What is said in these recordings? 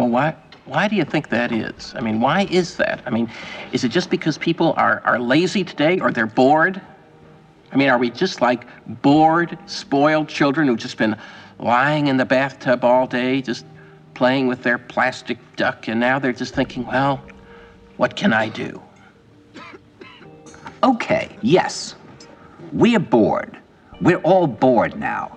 Well, why, why do you think that is? I mean, why is that? I mean, is it just because people are, are lazy today or they're bored? I mean, are we just like bored, spoiled children who've just been lying in the bathtub all day, just playing with their plastic duck, and now they're just thinking, well, what can I do? Okay, yes. We're bored. We're all bored now.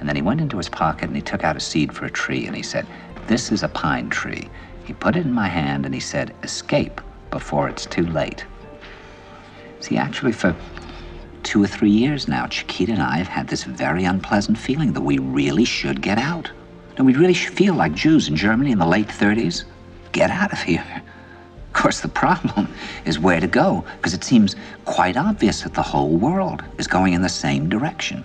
And then he went into his pocket and he took out a seed for a tree and he said, This is a pine tree. He put it in my hand and he said, Escape before it's too late. See, actually, for two or three years now, Chiquita and I have had this very unpleasant feeling that we really should get out. And we really should feel like Jews in Germany in the late 30s. Get out of here. Of course, the problem is where to go, because it seems quite obvious that the whole world is going in the same direction.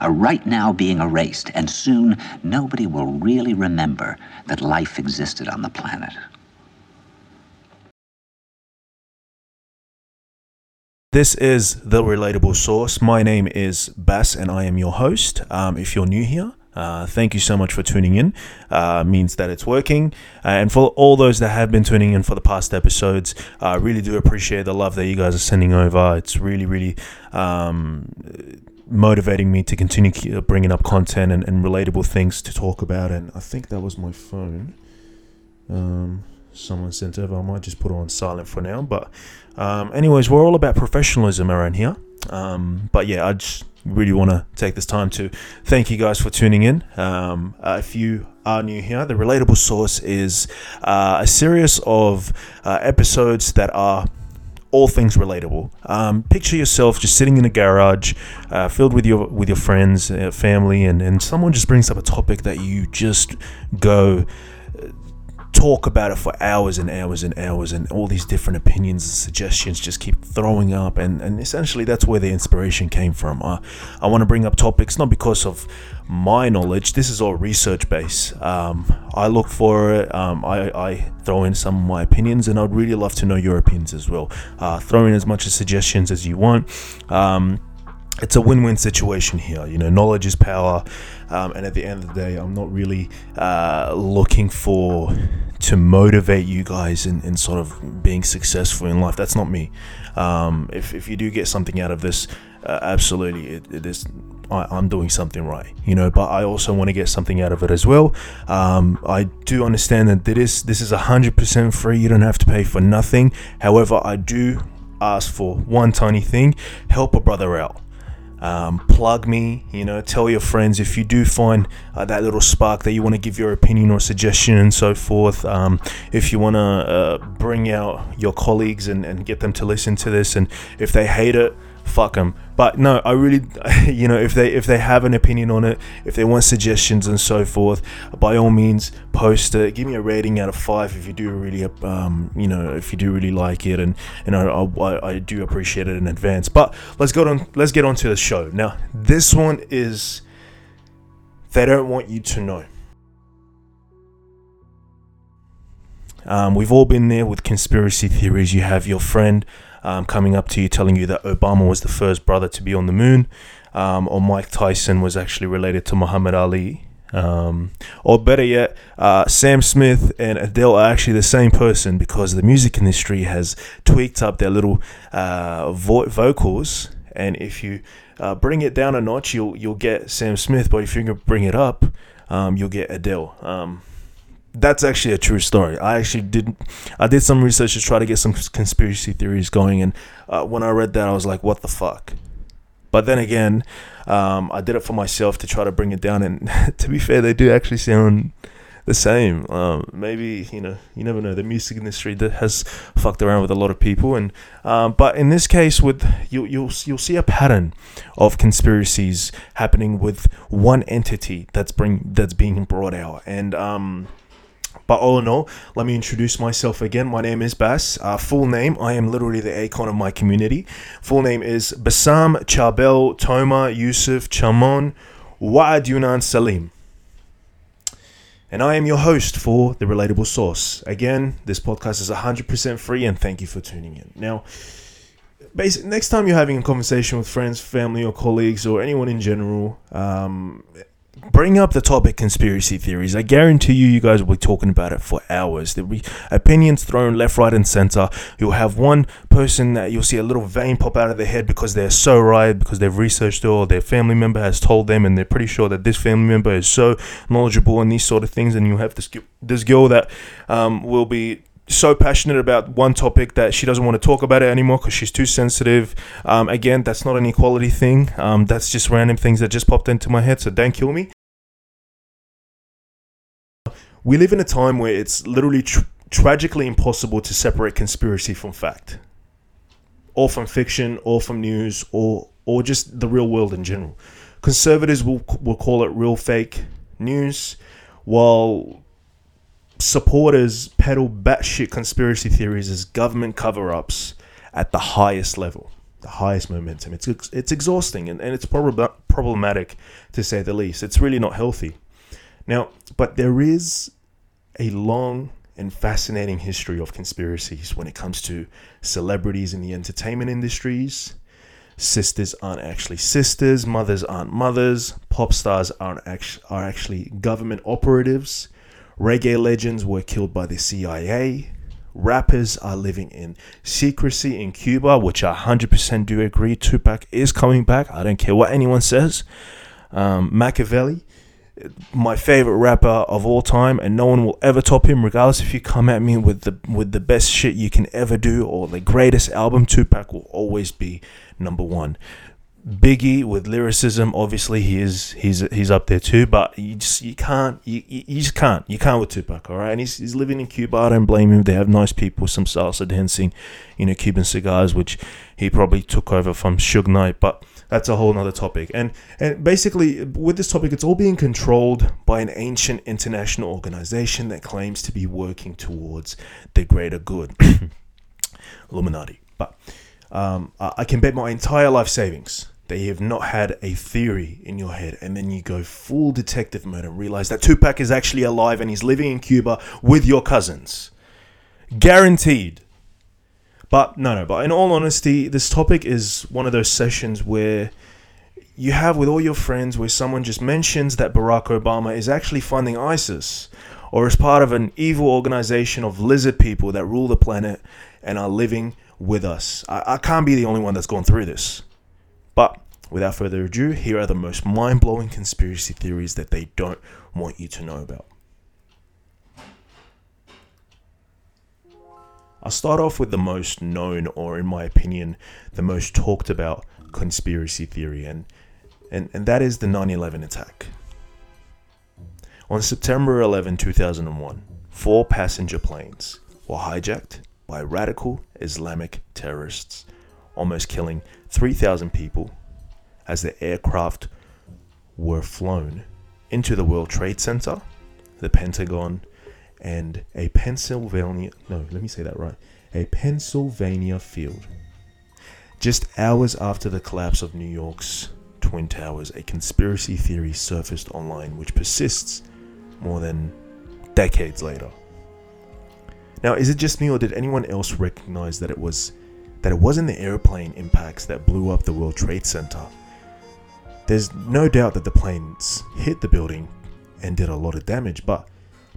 are right now being erased, and soon nobody will really remember that life existed on the planet. This is The Relatable Source. My name is Bas and I am your host. Um, if you're new here, uh, thank you so much for tuning in. Uh, means that it's working. Uh, and for all those that have been tuning in for the past episodes, I really do appreciate the love that you guys are sending over. It's really, really um, motivating me to continue bringing up content and, and, relatable things to talk about. And I think that was my phone. Um, someone sent over. I might just put on silent for now. But, um, anyways, we're all about professionalism around here. Um, but yeah, I just really want to take this time to thank you guys for tuning in. Um, uh, if you are new here, the Relatable Source is uh, a series of uh, episodes that are all things relatable. Um, picture yourself just sitting in a garage, uh, filled with your with your friends, uh, family, and and someone just brings up a topic that you just go talk about it for hours and hours and hours and all these different opinions and suggestions just keep throwing up and, and essentially that's where the inspiration came from uh, i want to bring up topics not because of my knowledge this is all research based um, i look for it um, I, I, throw in some of my opinions and i'd really love to know your opinions as well. Uh, throw in as much as suggestions as you want. Um, it's a win-win situation here you know knowledge is power. Um, and at the end of the day i'm not really uh, looking for to motivate you guys in, in sort of being successful in life. That's not me. Um, if, if you do get something out of this uh, absolutely it, it is I, am doing something right, you know. But I also want to get something out of it as well. Um, I do understand that this this is hundred percent free. You don't have to pay for nothing. However, I do ask for one tiny thing: help a brother out um, plug me, you know, tell your friends if you do find uh, that little spark that you want to give your opinion or suggestion and so forth. Um, if you want to uh, bring out your colleagues and, and get them to listen to this, and if they hate it, fuck them. But no, I really, you know, if they if they have an opinion on it, if they want suggestions and so forth, by all means, post it. Give me a rating out of five if you do really, um, you know, if you do really like it, and you know, I, I do appreciate it in advance. But let's go on. Let's get on to the show now. This one is they don't want you to know. Um, we've all been there with conspiracy theories. You have your friend um, coming up to you telling you that Obama was the first brother to be on the moon, um, or Mike Tyson was actually related to Muhammad Ali. Um, or better yet, uh, Sam Smith and Adele are actually the same person because the music industry has tweaked up their little uh, vo- vocals. And if you uh, bring it down a notch, you'll you'll get Sam Smith. But if you bring it up, um, you'll get Adele. Um, that's actually a true story. I actually did I did some research to try to get some conspiracy theories going, and uh, when I read that, I was like, "What the fuck." But then again, um, I did it for myself to try to bring it down, and to be fair, they do actually sound the same. Um, maybe you know, you never know. The music industry that has fucked around with a lot of people, and um, but in this case, with you, you'll you'll see a pattern of conspiracies happening with one entity that's bring that's being brought out, and um, but all in all, let me introduce myself again. My name is Bas. Uh, full name, I am literally the icon of my community. Full name is Bassam Chabel Toma Yusuf Chamon Wa'adunan Salim. And I am your host for The Relatable Source. Again, this podcast is 100% free and thank you for tuning in. Now, basic, next time you're having a conversation with friends, family, or colleagues, or anyone in general, um, bring up the topic conspiracy theories. I guarantee you, you guys will be talking about it for hours. There'll be opinions thrown left, right, and center. You'll have one person that you'll see a little vein pop out of their head because they're so right, because they've researched it, or their family member has told them, and they're pretty sure that this family member is so knowledgeable in these sort of things. And you have this this girl that um, will be so passionate about one topic that she doesn't want to talk about it anymore because she's too sensitive. Um, again, that's not an equality thing. Um, that's just random things that just popped into my head. So don't kill me. We live in a time where it's literally tr- tragically impossible to separate conspiracy from fact, or from fiction, or from news, or or just the real world in general. Conservatives will will call it real fake news, while supporters peddle batshit conspiracy theories as government cover ups at the highest level, the highest momentum. It's, it's exhausting and, and it's prob- problematic to say the least. It's really not healthy. Now, but there is a long and fascinating history of conspiracies when it comes to celebrities in the entertainment industries. Sisters aren't actually sisters, mothers aren't mothers, pop stars aren't act- are actually government operatives Reggae legends were killed by the CIA. Rappers are living in secrecy in Cuba, which I 100% do agree. Tupac is coming back. I don't care what anyone says. Um, Makaveli, my favorite rapper of all time, and no one will ever top him, regardless if you come at me with the with the best shit you can ever do or the greatest album. Tupac will always be number one. Biggie with lyricism, obviously he is he's he's up there too, but you just you can't you, you just can't you can't with Tupac, all right. And he's, he's living in Cuba. I don't blame him. They have nice people, some salsa dancing, you know, Cuban cigars, which he probably took over from Suge Knight, but that's a whole nother topic. And and basically with this topic, it's all being controlled by an ancient international organization that claims to be working towards the greater good, Illuminati. But um, I can bet my entire life savings that you have not had a theory in your head and then you go full detective mode and realize that Tupac is actually alive and he's living in Cuba with your cousins. Guaranteed. But no, no, but in all honesty, this topic is one of those sessions where you have with all your friends where someone just mentions that Barack Obama is actually funding ISIS or is part of an evil organization of lizard people that rule the planet and are living with us. I, I can't be the only one that's gone through this. But without further ado, here are the most mind blowing conspiracy theories that they don't want you to know about. I'll start off with the most known, or in my opinion, the most talked about conspiracy theory, and, and, and that is the 9 11 attack. On September 11, 2001, four passenger planes were hijacked by radical Islamic terrorists, almost killing 3,000 people as the aircraft were flown into the World Trade Center, the Pentagon, and a Pennsylvania no, let me say that right. A Pennsylvania field. Just hours after the collapse of New York's Twin Towers, a conspiracy theory surfaced online which persists more than decades later. Now, is it just me or did anyone else recognize that it was that it wasn't the airplane impacts that blew up the World Trade Center? There's no doubt that the planes hit the building and did a lot of damage, but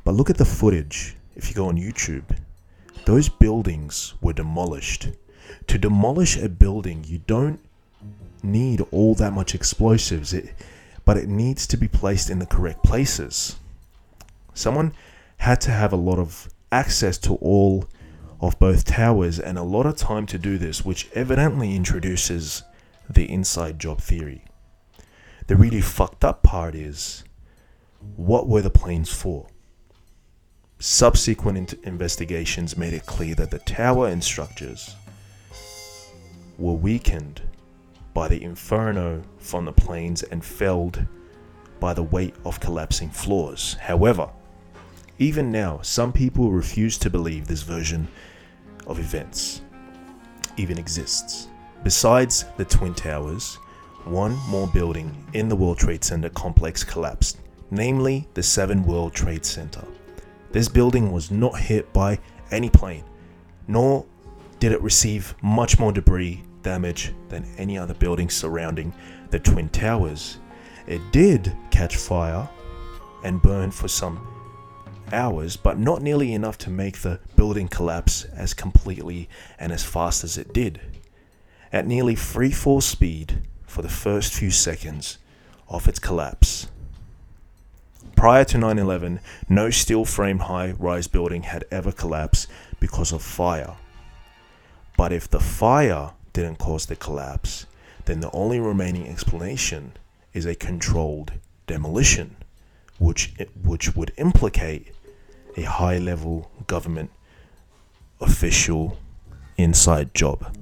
but look at the footage if you go on YouTube. Those buildings were demolished. To demolish a building, you don't need all that much explosives, it, but it needs to be placed in the correct places. Someone had to have a lot of access to all of both towers and a lot of time to do this, which evidently introduces the inside job theory. The really fucked up part is what were the planes for? Subsequent investigations made it clear that the tower and structures were weakened by the inferno from the planes and felled by the weight of collapsing floors. However, even now, some people refuse to believe this version of events even exists. Besides the Twin Towers, one more building in the World Trade Center complex collapsed, namely the 7 World Trade Center. This building was not hit by any plane, nor did it receive much more debris damage than any other building surrounding the Twin Towers. It did catch fire and burn for some hours, but not nearly enough to make the building collapse as completely and as fast as it did. At nearly free fall speed for the first few seconds of its collapse. Prior to 9 11, no steel framed high rise building had ever collapsed because of fire. But if the fire didn't cause the collapse, then the only remaining explanation is a controlled demolition, which, which would implicate a high level government official inside job.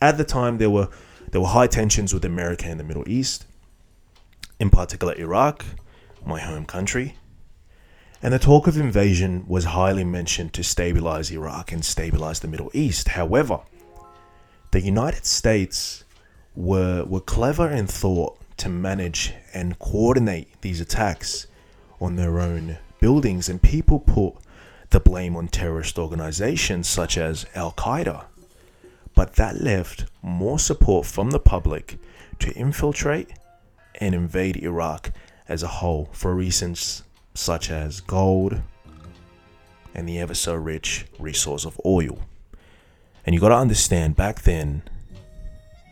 At the time, there were there were high tensions with America and the Middle East, in particular Iraq, my home country, and the talk of invasion was highly mentioned to stabilize Iraq and stabilize the Middle East. However, the United States were were clever in thought to manage and coordinate these attacks on their own buildings, and people put the blame on terrorist organizations such as Al Qaeda. But that left more support from the public to infiltrate and invade Iraq as a whole for reasons such as gold and the ever so rich resource of oil. And you got to understand back then,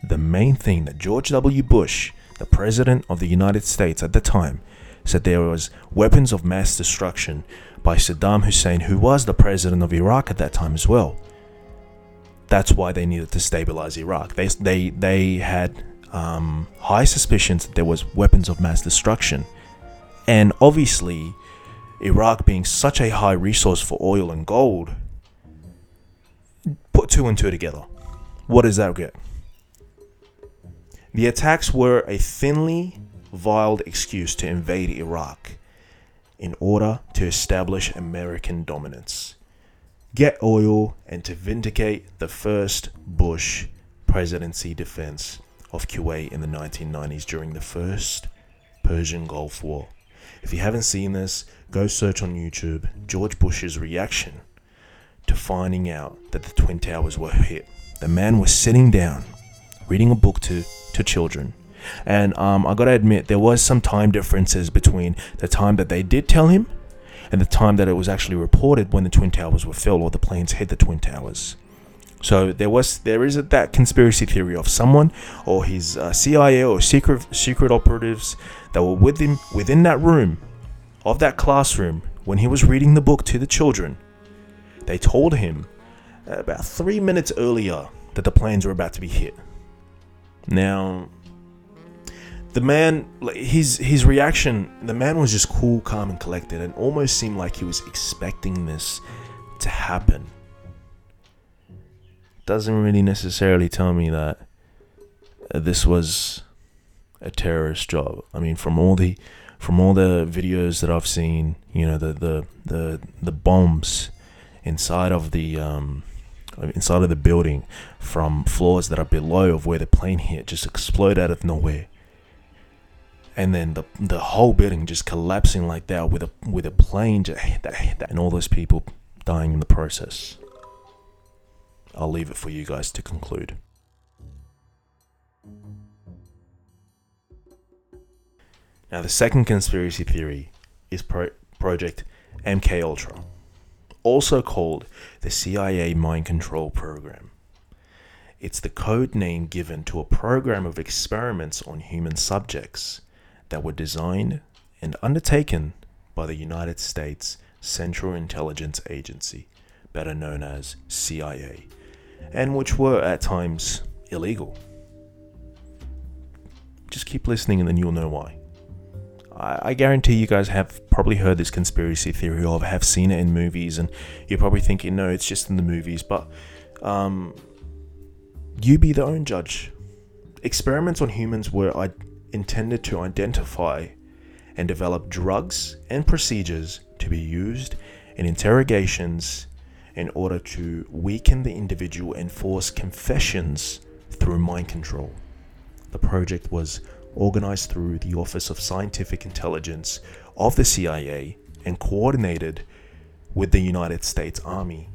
the main thing that George W. Bush, the president of the United States at the time, said there was weapons of mass destruction by Saddam Hussein, who was the president of Iraq at that time as well. That's why they needed to stabilize Iraq. They they they had um, high suspicions that there was weapons of mass destruction, and obviously, Iraq being such a high resource for oil and gold, put two and two together. What does that get? The attacks were a thinly veiled excuse to invade Iraq in order to establish American dominance, get oil, and to vindicate the first Bush presidency defense of Kuwait in the 1990s during the first Persian Gulf War. If you haven't seen this, go search on YouTube George Bush's reaction to finding out that the Twin Towers were hit. The man was sitting down, reading a book to, to children, and um, I gotta admit, there was some time differences between the time that they did tell him and the time that it was actually reported when the Twin Towers were filled or the planes hit the Twin Towers. So there was there is that conspiracy theory of someone or his uh, CIA or secret secret operatives that were with him within that room of that classroom when he was reading the book to the children. They told him about three minutes earlier that the planes were about to be hit. Now, the man, his his reaction, the man was just cool, calm, and collected, and almost seemed like he was expecting this to happen. Doesn't really necessarily tell me that uh, this was a terrorist job. I mean, from all the from all the videos that I've seen, you know, the the the, the bombs inside of the um, inside of the building from floors that are below of where the plane hit just explode out of nowhere and then the the whole building just collapsing like that with a with a plane just, and all those people dying in the process i'll leave it for you guys to conclude now the second conspiracy theory is Pro- project mk ultra also called the CIA Mind Control Program. It's the code name given to a program of experiments on human subjects that were designed and undertaken by the United States Central Intelligence Agency, better known as CIA, and which were at times illegal. Just keep listening and then you'll know why. I, guarantee you guys have probably heard this conspiracy theory or have seen it in movies, and you're probably thinking, no, it's just in the movies. But um, you be the own judge. Experiments on humans were intended to identify and develop drugs and procedures to be used in interrogations in order to weaken the individual and force confessions through mind control. The project was organized through the Office of Scientific Intelligence of the CIA and coordinated with the United States Army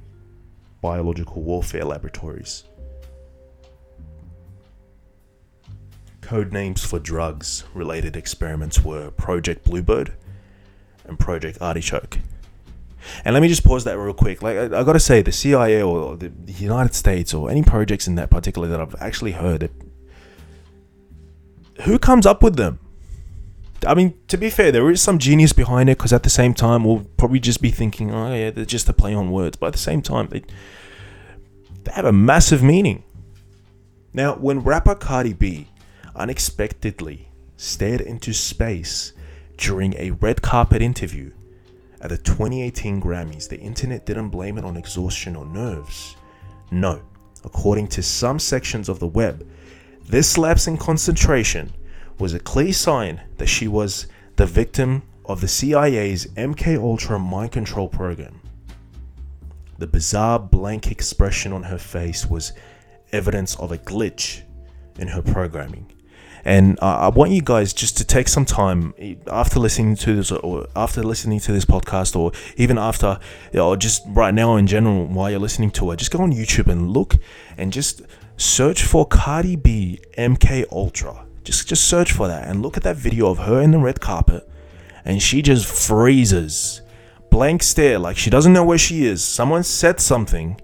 Biological Warfare Laboratories. Code names for drugs related experiments were Project Bluebird and Project Artichoke. And let me just pause that real quick. Like I, I got to say, the CIA or the United States or any projects in that particular that I've actually heard, who comes up with them? I mean, to be fair, there is some genius behind it because at the same time, we'll probably just be thinking, oh, yeah, they're just a play on words. But at the same time, they, they have a massive meaning. Now, when rapper Cardi B unexpectedly stared into space during a red carpet interview at the 2018 Grammys, the internet didn't blame it on exhaustion or nerves. No, according to some sections of the web, this lapse in concentration was a clear sign that she was the victim of the CIA's MK Ultra mind control program. The bizarre blank expression on her face was evidence of a glitch in her programming. And I want you guys just to take some time after listening to this, or after listening to this podcast, or even after, or just right now in general, while you're listening to it, just go on YouTube and look and just search for Cardi B MK Ultra. Just just search for that and look at that video of her in the red carpet and she just freezes. Blank stare like she doesn't know where she is. Someone said something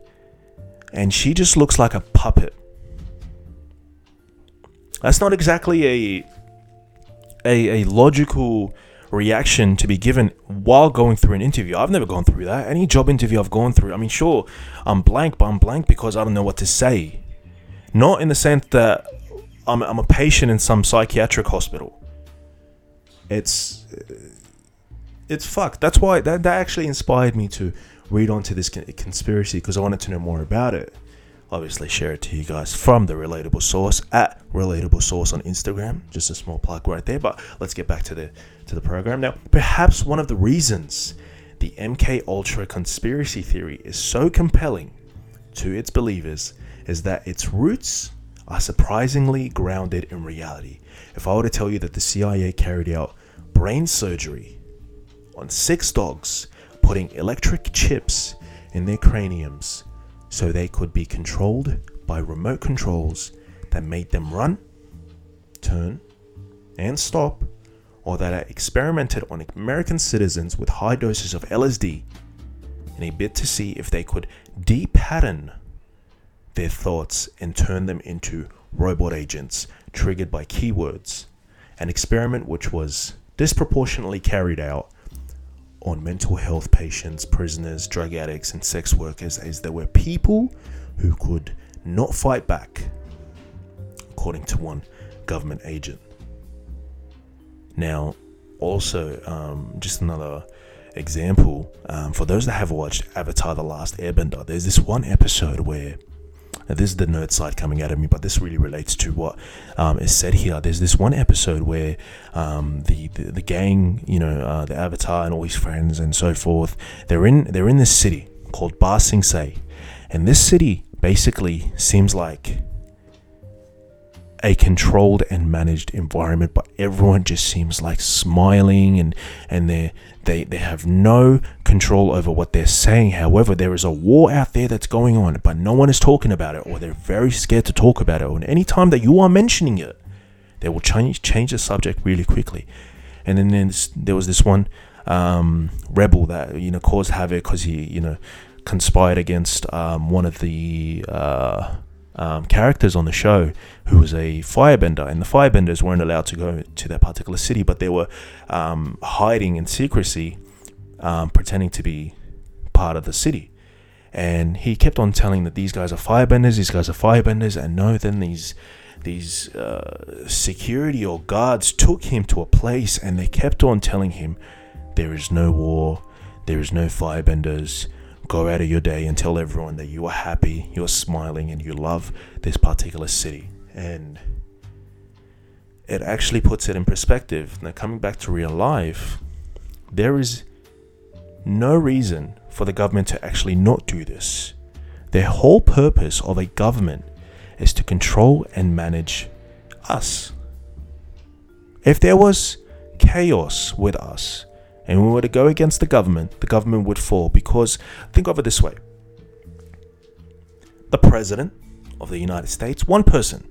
and she just looks like a puppet. That's not exactly a a, a logical reaction to be given while going through an interview. I've never gone through that. Any job interview I've gone through, I mean, sure, I'm blank, but I'm blank because I don't know what to say. Not in the sense that I'm, I'm a patient in some psychiatric hospital. It's it's fucked. That's why that, that actually inspired me to read onto this conspiracy because I wanted to know more about it. Obviously, share it to you guys from the relatable source at relatable source on Instagram. Just a small plug right there. But let's get back to the to the program now. Perhaps one of the reasons the MK Ultra conspiracy theory is so compelling to its believers is that its roots are surprisingly grounded in reality. If I were to tell you that the CIA carried out brain surgery on six dogs, putting electric chips in their craniums so they could be controlled by remote controls that made them run, turn, and stop, or that are experimented on American citizens with high doses of LSD in a bid to see if they could de-pattern their thoughts and turn them into robot agents triggered by keywords. An experiment which was disproportionately carried out on mental health patients, prisoners, drug addicts, and sex workers, as there were people who could not fight back, according to one government agent. Now, also, um, just another example um, for those that have watched Avatar The Last Airbender, there's this one episode where now, this is the nerd side coming out of me, but this really relates to what um, is said here. There's this one episode where um, the, the, the gang, you know, uh, the Avatar and all his friends and so forth, they're in they're in this city called Ba Sing Se, and this city basically seems like a controlled and managed environment, but everyone just seems like smiling and and they they they have no control over what they're saying. However, there is a war out there that's going on, but no one is talking about it, or they're very scared to talk about it. And any time that you are mentioning it, they will change change the subject really quickly. And then there's, there was this one um, rebel that you know caused havoc because he you know conspired against um, one of the uh, um, characters on the show who was a firebender, and the firebenders weren't allowed to go to that particular city, but they were um, hiding in secrecy, um, pretending to be part of the city. And he kept on telling that these guys are firebenders, these guys are firebenders, and no, then these these uh, security or guards took him to a place, and they kept on telling him, "There is no war, there is no firebenders." Go out of your day and tell everyone that you are happy, you're smiling, and you love this particular city. And it actually puts it in perspective. Now, coming back to real life, there is no reason for the government to actually not do this. The whole purpose of a government is to control and manage us. If there was chaos with us, and we were to go against the government, the government would fall because think of it this way the president of the United States, one person,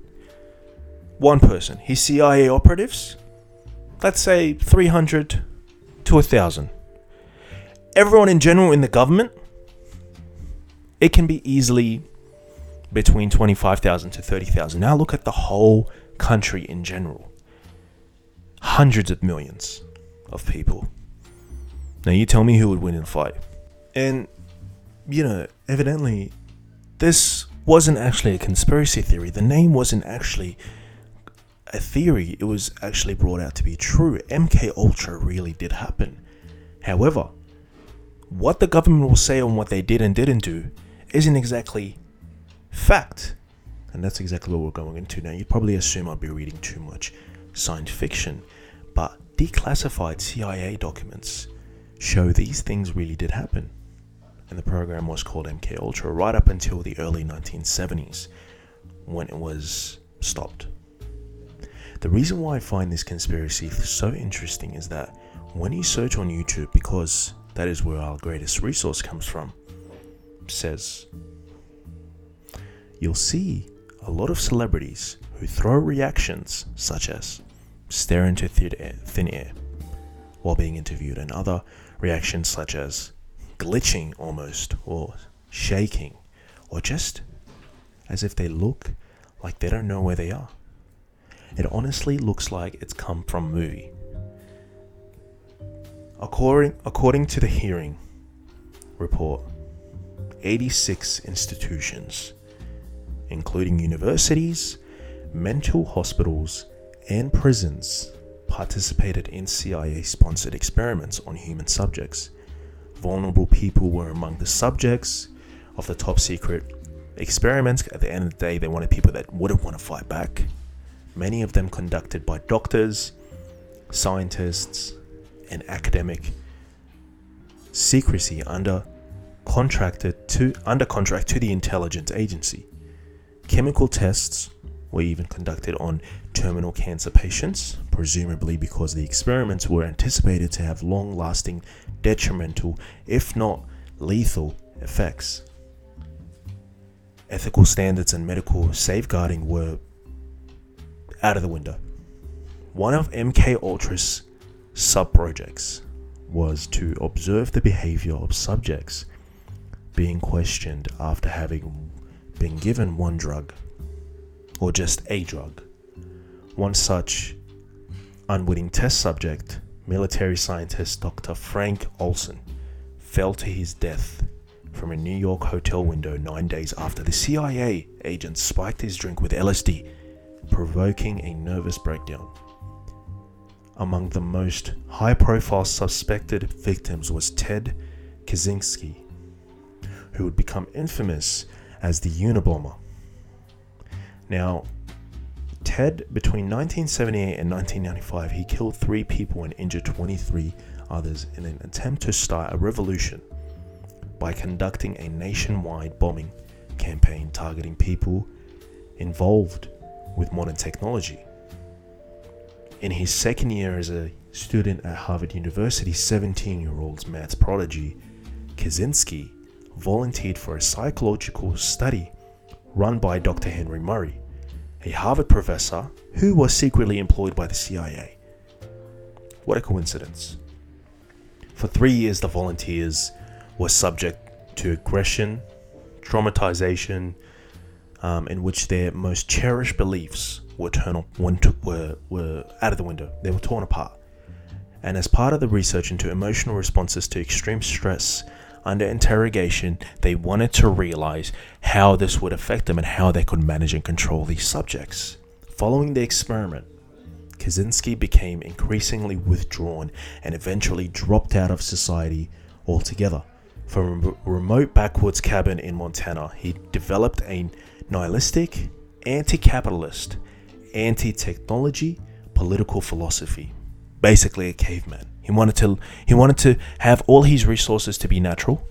one person, his CIA operatives, let's say 300 to 1,000. Everyone in general in the government, it can be easily between 25,000 to 30,000. Now look at the whole country in general. Hundreds of millions of people. Now you tell me who would win in a fight. And, you know, evidently, this wasn't actually a conspiracy theory. The name wasn't actually a theory. It was actually brought out to be true. MK Ultra really did happen. However, what the government will say on what they did and didn't do isn't exactly fact. And that's exactly what we're going into now. You'd probably assume I'd be reading too much science fiction, but declassified CIA documents show these things really did happen. And the program was called MK Ultra right up until the early 1970s when it was stopped. The reason why I find this conspiracy so interesting is that when you search on YouTube, because that is where our greatest resource comes from, says you'll see a lot of celebrities who throw reactions such as stare into thin air while being interviewed and other reactions such as glitching almost, or shaking, or just as if they look like they don't know where they are. It honestly looks like it's come from a movie. According, according to the hearing report, 86 institutions, including universities, mental hospitals, and prisons, participated in CIA sponsored experiments on human subjects. Vulnerable people were among the subjects of the top secret experiments. At the end of the day, they wanted people that wouldn't want to fight back. Many of them conducted by doctors, scientists, and academic secrecy under contracted to under contract to the intelligence agency. Chemical tests were even conducted on terminal cancer patients, presumably because the experiments were anticipated to have long lasting detrimental, if not lethal, effects. Ethical standards and medical safeguarding were out of the window. One of MK Ultra's sub-projects was to observe the behavior of subjects being questioned after having been given one drug, or just a drug. One such unwitting test subject, military scientist Dr. Frank Olson, fell to his death from a New York hotel window nine days after the CIA agent spiked his drink with LSD, provoking a nervous breakdown. Among the most high profile suspected victims was Ted Kaczynski, who would become infamous as the Unabomber. Now, Ted, between 1978 and 1995, he killed three people and injured 23 others in an attempt to start a revolution by conducting a nationwide bombing campaign targeting people involved with modern technology. In his second year as a student at Harvard University, 17 year old maths prodigy Kaczynski volunteered for a psychological study run by Dr. Henry Murray, a Harvard professor who was secretly employed by the CIA. What a coincidence. For three years, the volunteers were subject to aggression, traumatization, um, in which their most cherished beliefs were, turn, were, were out of the window. They were torn apart. And as part of the research into emotional responses to extreme stress under interrogation, they wanted to realize how this would affect them and how they could manage and control these subjects. Following the experiment, Kaczynski became increasingly withdrawn and eventually dropped out of society altogether. From a remote backwoods cabin in Montana, he developed a nihilistic, anti capitalist, anti technology political philosophy. Basically, a caveman. He wanted to he wanted to have all his resources to be natural,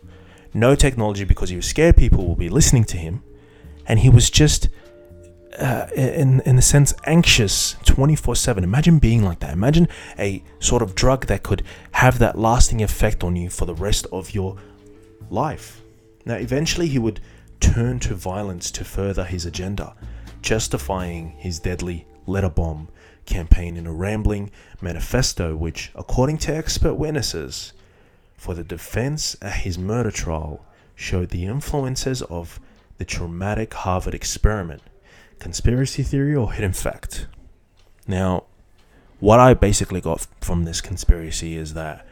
no technology because he was scared people will be listening to him, and he was just uh, in in a sense anxious 24/7. Imagine being like that. Imagine a sort of drug that could have that lasting effect on you for the rest of your life. Now, eventually, he would turn to violence to further his agenda, justifying his deadly letter bomb campaign in a rambling manifesto, which, according to expert witnesses, for the defense at his murder trial, showed the influences of the traumatic Harvard experiment conspiracy theory or hidden fact. Now, what I basically got from this conspiracy is that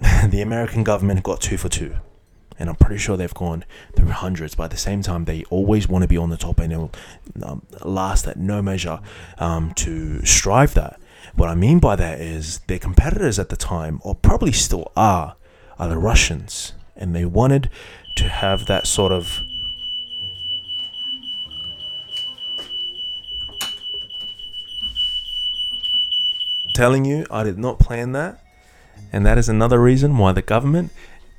the American government got two for two. And I'm pretty sure they've gone through hundreds, but at the same time, they always want to be on the top and they'll um, last at no measure um, to strive that. What I mean by that is their competitors at the time, or probably still are, are the Russians. And they wanted to have that sort of telling you I did not plan that. And that is another reason why the government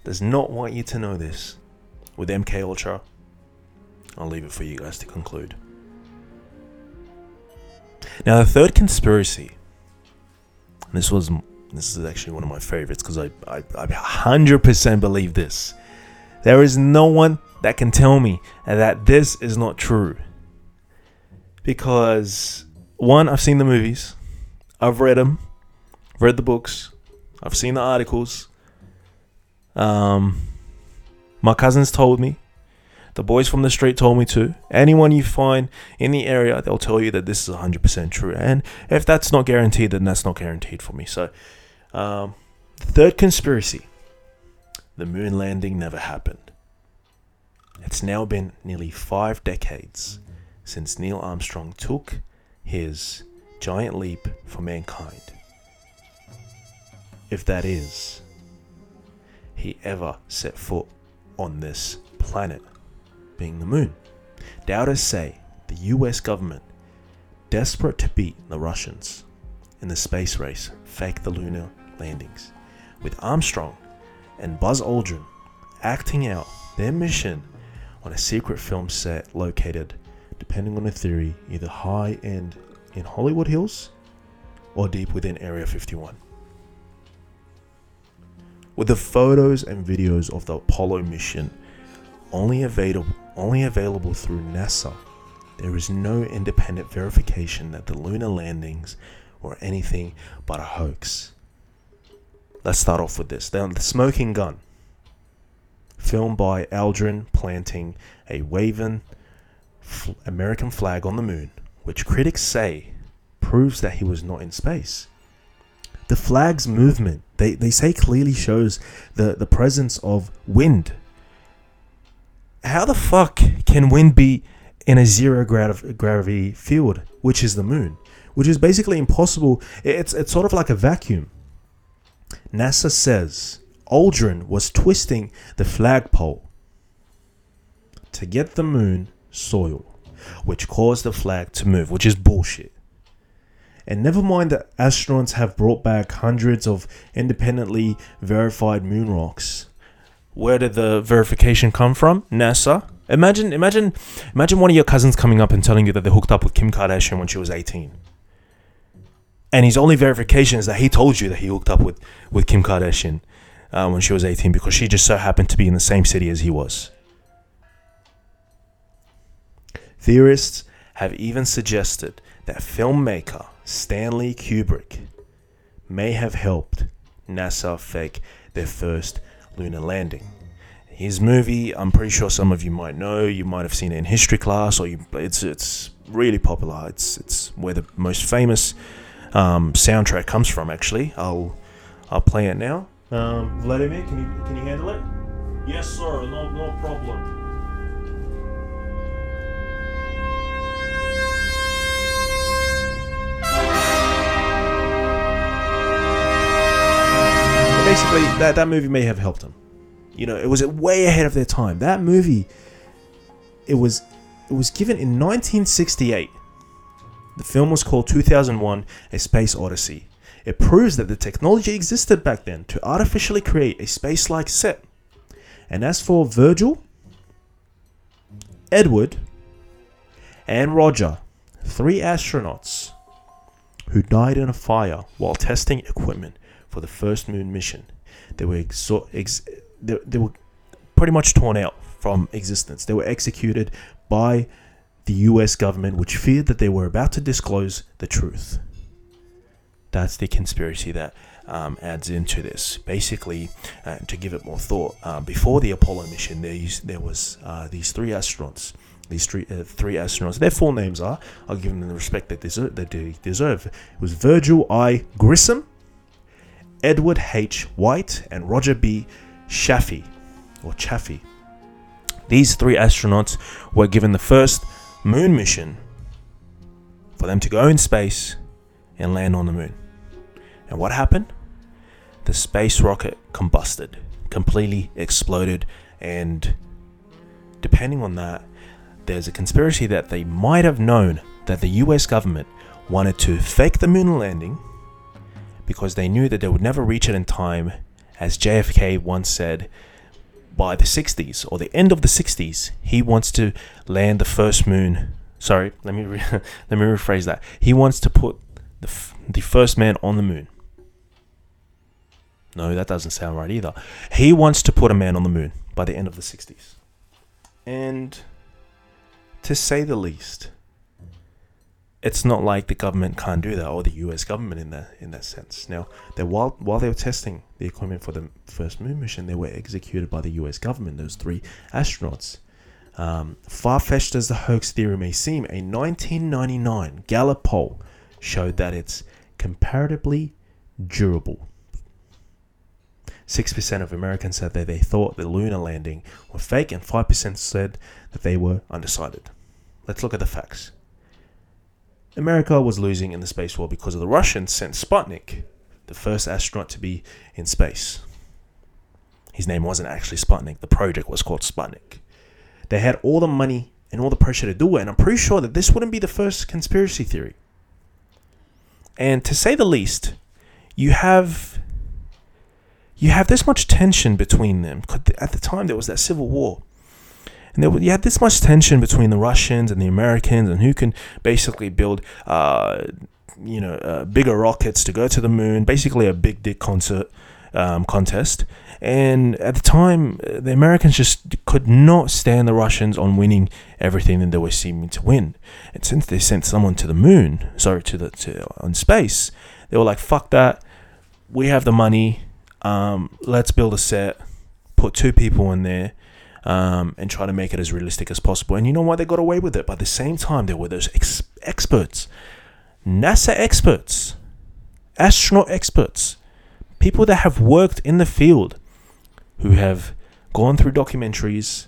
does not want you to know this. With MK Ultra, I'll leave it for you guys to conclude. Now the third conspiracy. This was this is actually one of my favorites because I, I I 100% believe this. There is no one that can tell me that this is not true. Because one, I've seen the movies. I've read them, read the books, I've seen the articles. Um, my cousins told me, the boys from the street told me to. Anyone you find in the area, they'll tell you that this is 100% true. And if that's not guaranteed, then that's not guaranteed for me. So, um, third conspiracy the moon landing never happened. It's now been nearly five decades since Neil Armstrong took his giant leap for mankind. If that is, he ever set foot on this planet, being the moon. Doubters say the US government, desperate to beat the Russians in the space race, faked the lunar landings, with Armstrong and Buzz Aldrin acting out their mission on a secret film set located, depending on the theory, either high end in Hollywood Hills or deep within Area 51. With the photos and videos of the Apollo mission only available, only available through NASA, there is no independent verification that the lunar landings were anything but a hoax. Let's start off with this. The Smoking Gun, filmed by Aldrin planting a Wavin f- American flag on the moon, which critics say proves that he was not in space. The flag's movement, they, they say clearly shows the, the presence of wind. How the fuck can wind be in a zero grav- gravity field, which is the moon? Which is basically impossible. It's, it's sort of like a vacuum. NASA says Aldrin was twisting the flagpole to get the moon soil, which caused the flag to move, which is bullshit. And never mind that astronauts have brought back hundreds of independently verified moon rocks. Where did the verification come from? NASA. Imagine, imagine, imagine one of your cousins coming up and telling you that they hooked up with Kim Kardashian when she was 18. And his only verification is that he told you that he hooked up with, with Kim Kardashian uh, when she was 18 because she just so happened to be in the same city as he was. Theorists have even suggested that filmmaker Stanley Kubrick may have helped NASA fake their first lunar landing. His movie, I'm pretty sure some of you might know, you might have seen it in history class, or you, it's it's really popular. It's it's where the most famous um, soundtrack comes from. Actually, I'll I'll play it now. Um, Vladimir, can you can you handle it? Yes, sir. No no problem. Basically that, that movie may have helped them. You know it was way ahead of their time. That movie it was it was given in 1968 the film was called 2001 a space odyssey. It proves that the technology existed back then to artificially create a space-like set. And as for virgil edward and roger three astronauts who died in a fire while testing equipment for the first moon mission. They were exo- ex- they, they were pretty much torn out from existence. They were executed by the US government, which feared that they were about to disclose the truth. That's the conspiracy that um, adds into this. Basically, uh, to give it more thought, uh, before the Apollo mission, there, used, there was uh, these three astronauts. These three, uh, three astronauts. Their full names are. I'll give them the respect that, that they deserve. It was Virgil I. Grissom, Edward H. White and Roger B. Chaffee, or Chaffee. These three astronauts were given the first moon mission for them to go in space and land on the moon. And what happened? The space rocket combusted, completely exploded, and depending on that, there's a conspiracy that they might have known that the US government wanted to fake the moon landing because they knew that they would never reach it in time, as JFK once said. By the 60s or the end of the 60s, he wants to land the first moon. Sorry, let me re- let me rephrase that. He wants to put the f- the first man on the moon. No, that doesn't sound right either. He wants to put a man on the moon by the end of the 60s. And to say the least, it's not like the government can't do that or the US government in that in that sense. Now, they while while they were testing the equipment for the first moon mission, they were executed by the US government. Those three astronauts. Um, far fetched as the hoax theory may seem, a 1999 Gallup poll showed that it's comparatively durable. 6% of Americans said that they thought the lunar landing were fake, and 5% said that they were undecided. Let's look at the facts. America was losing in the space war because of the Russians sent Sputnik, the first astronaut to be in space. His name wasn't actually Sputnik, the project was called Sputnik. They had all the money and all the pressure to do it, and I'm pretty sure that this wouldn't be the first conspiracy theory. And to say the least, you have you have this much tension between them. At the time, there was that civil war and there, you had this much tension between the Russians and the Americans, and who can basically build, uh, you know, uh, bigger rockets to go to the moon. Basically, a big dick concert um, contest. And at the time, the Americans just could not stand the Russians on winning everything that they were seeming to win. And since they sent someone to the moon, sorry, to the to on space, they were like, "Fuck that! We have the money. Um, let's build a set, put two people in there." Um, and try to make it as realistic as possible. And you know why they got away with it? But at the same time, there were those ex- experts, NASA experts, astronaut experts, people that have worked in the field, who have gone through documentaries,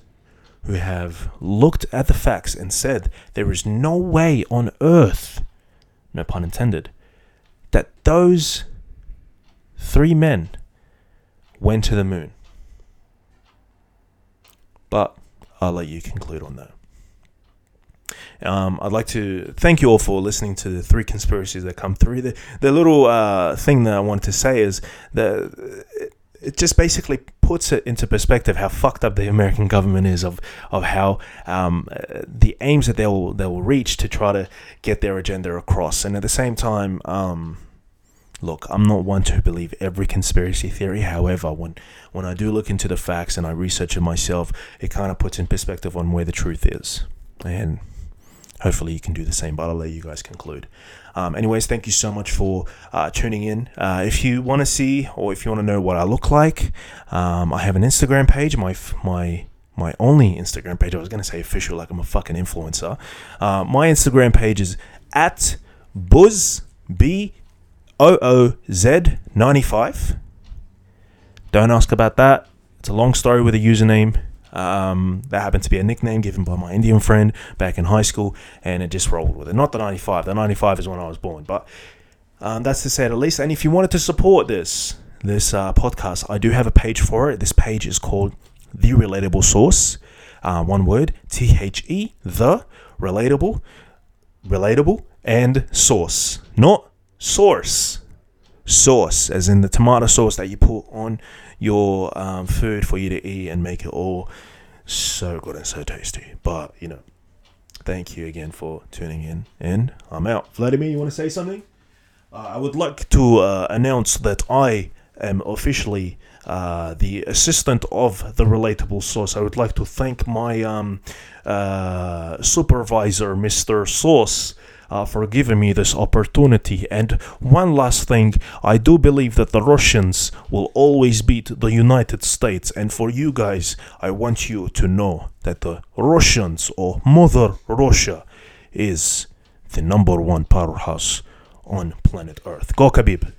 who have looked at the facts and said there is no way on earth, no pun intended, that those three men went to the moon. But I'll let you conclude on that. Um, I'd like to thank you all for listening to the three conspiracies that come through. The, the little uh, thing that I wanted to say is that it just basically puts it into perspective how fucked up the American government is of of how um, the aims that they will they will reach to try to get their agenda across, and at the same time, um, look, I'm not one to believe every conspiracy theory. However, when when I do look into the facts and I research it myself, it kind of puts in perspective on where the truth is, and hopefully you can do the same. But I'll let you guys conclude. Um, anyways, thank you so much for uh, tuning in. Uh, if you want to see or if you want to know what I look like, um, I have an Instagram page. My my my only Instagram page. I was gonna say official, like I'm a fucking influencer. Uh, my Instagram page is at buzz b o o z ninety five. Don't ask about that. It's a long story with a username. Um, that happened to be a nickname given by my Indian friend back in high school, and it just rolled with it. Not the 95. The 95 is when I was born, but um, that's to say at least. And if you wanted to support this this uh, podcast, I do have a page for it. This page is called The Relatable Source. Uh, one word, T H E, the relatable, relatable, and source, not source. Sauce, as in the tomato sauce that you put on your um, food for you to eat and make it all so good and so tasty. But, you know, thank you again for tuning in. And I'm out. Vladimir, you want to say something? Uh, I would like to uh, announce that I am officially uh, the assistant of the relatable source. I would like to thank my um, uh, supervisor, Mr. Sauce, uh, for giving me this opportunity. And one last thing, I do believe that the Russians will always beat the United States. And for you guys, I want you to know that the Russians or Mother Russia is the number one powerhouse on planet Earth. Go Khabib.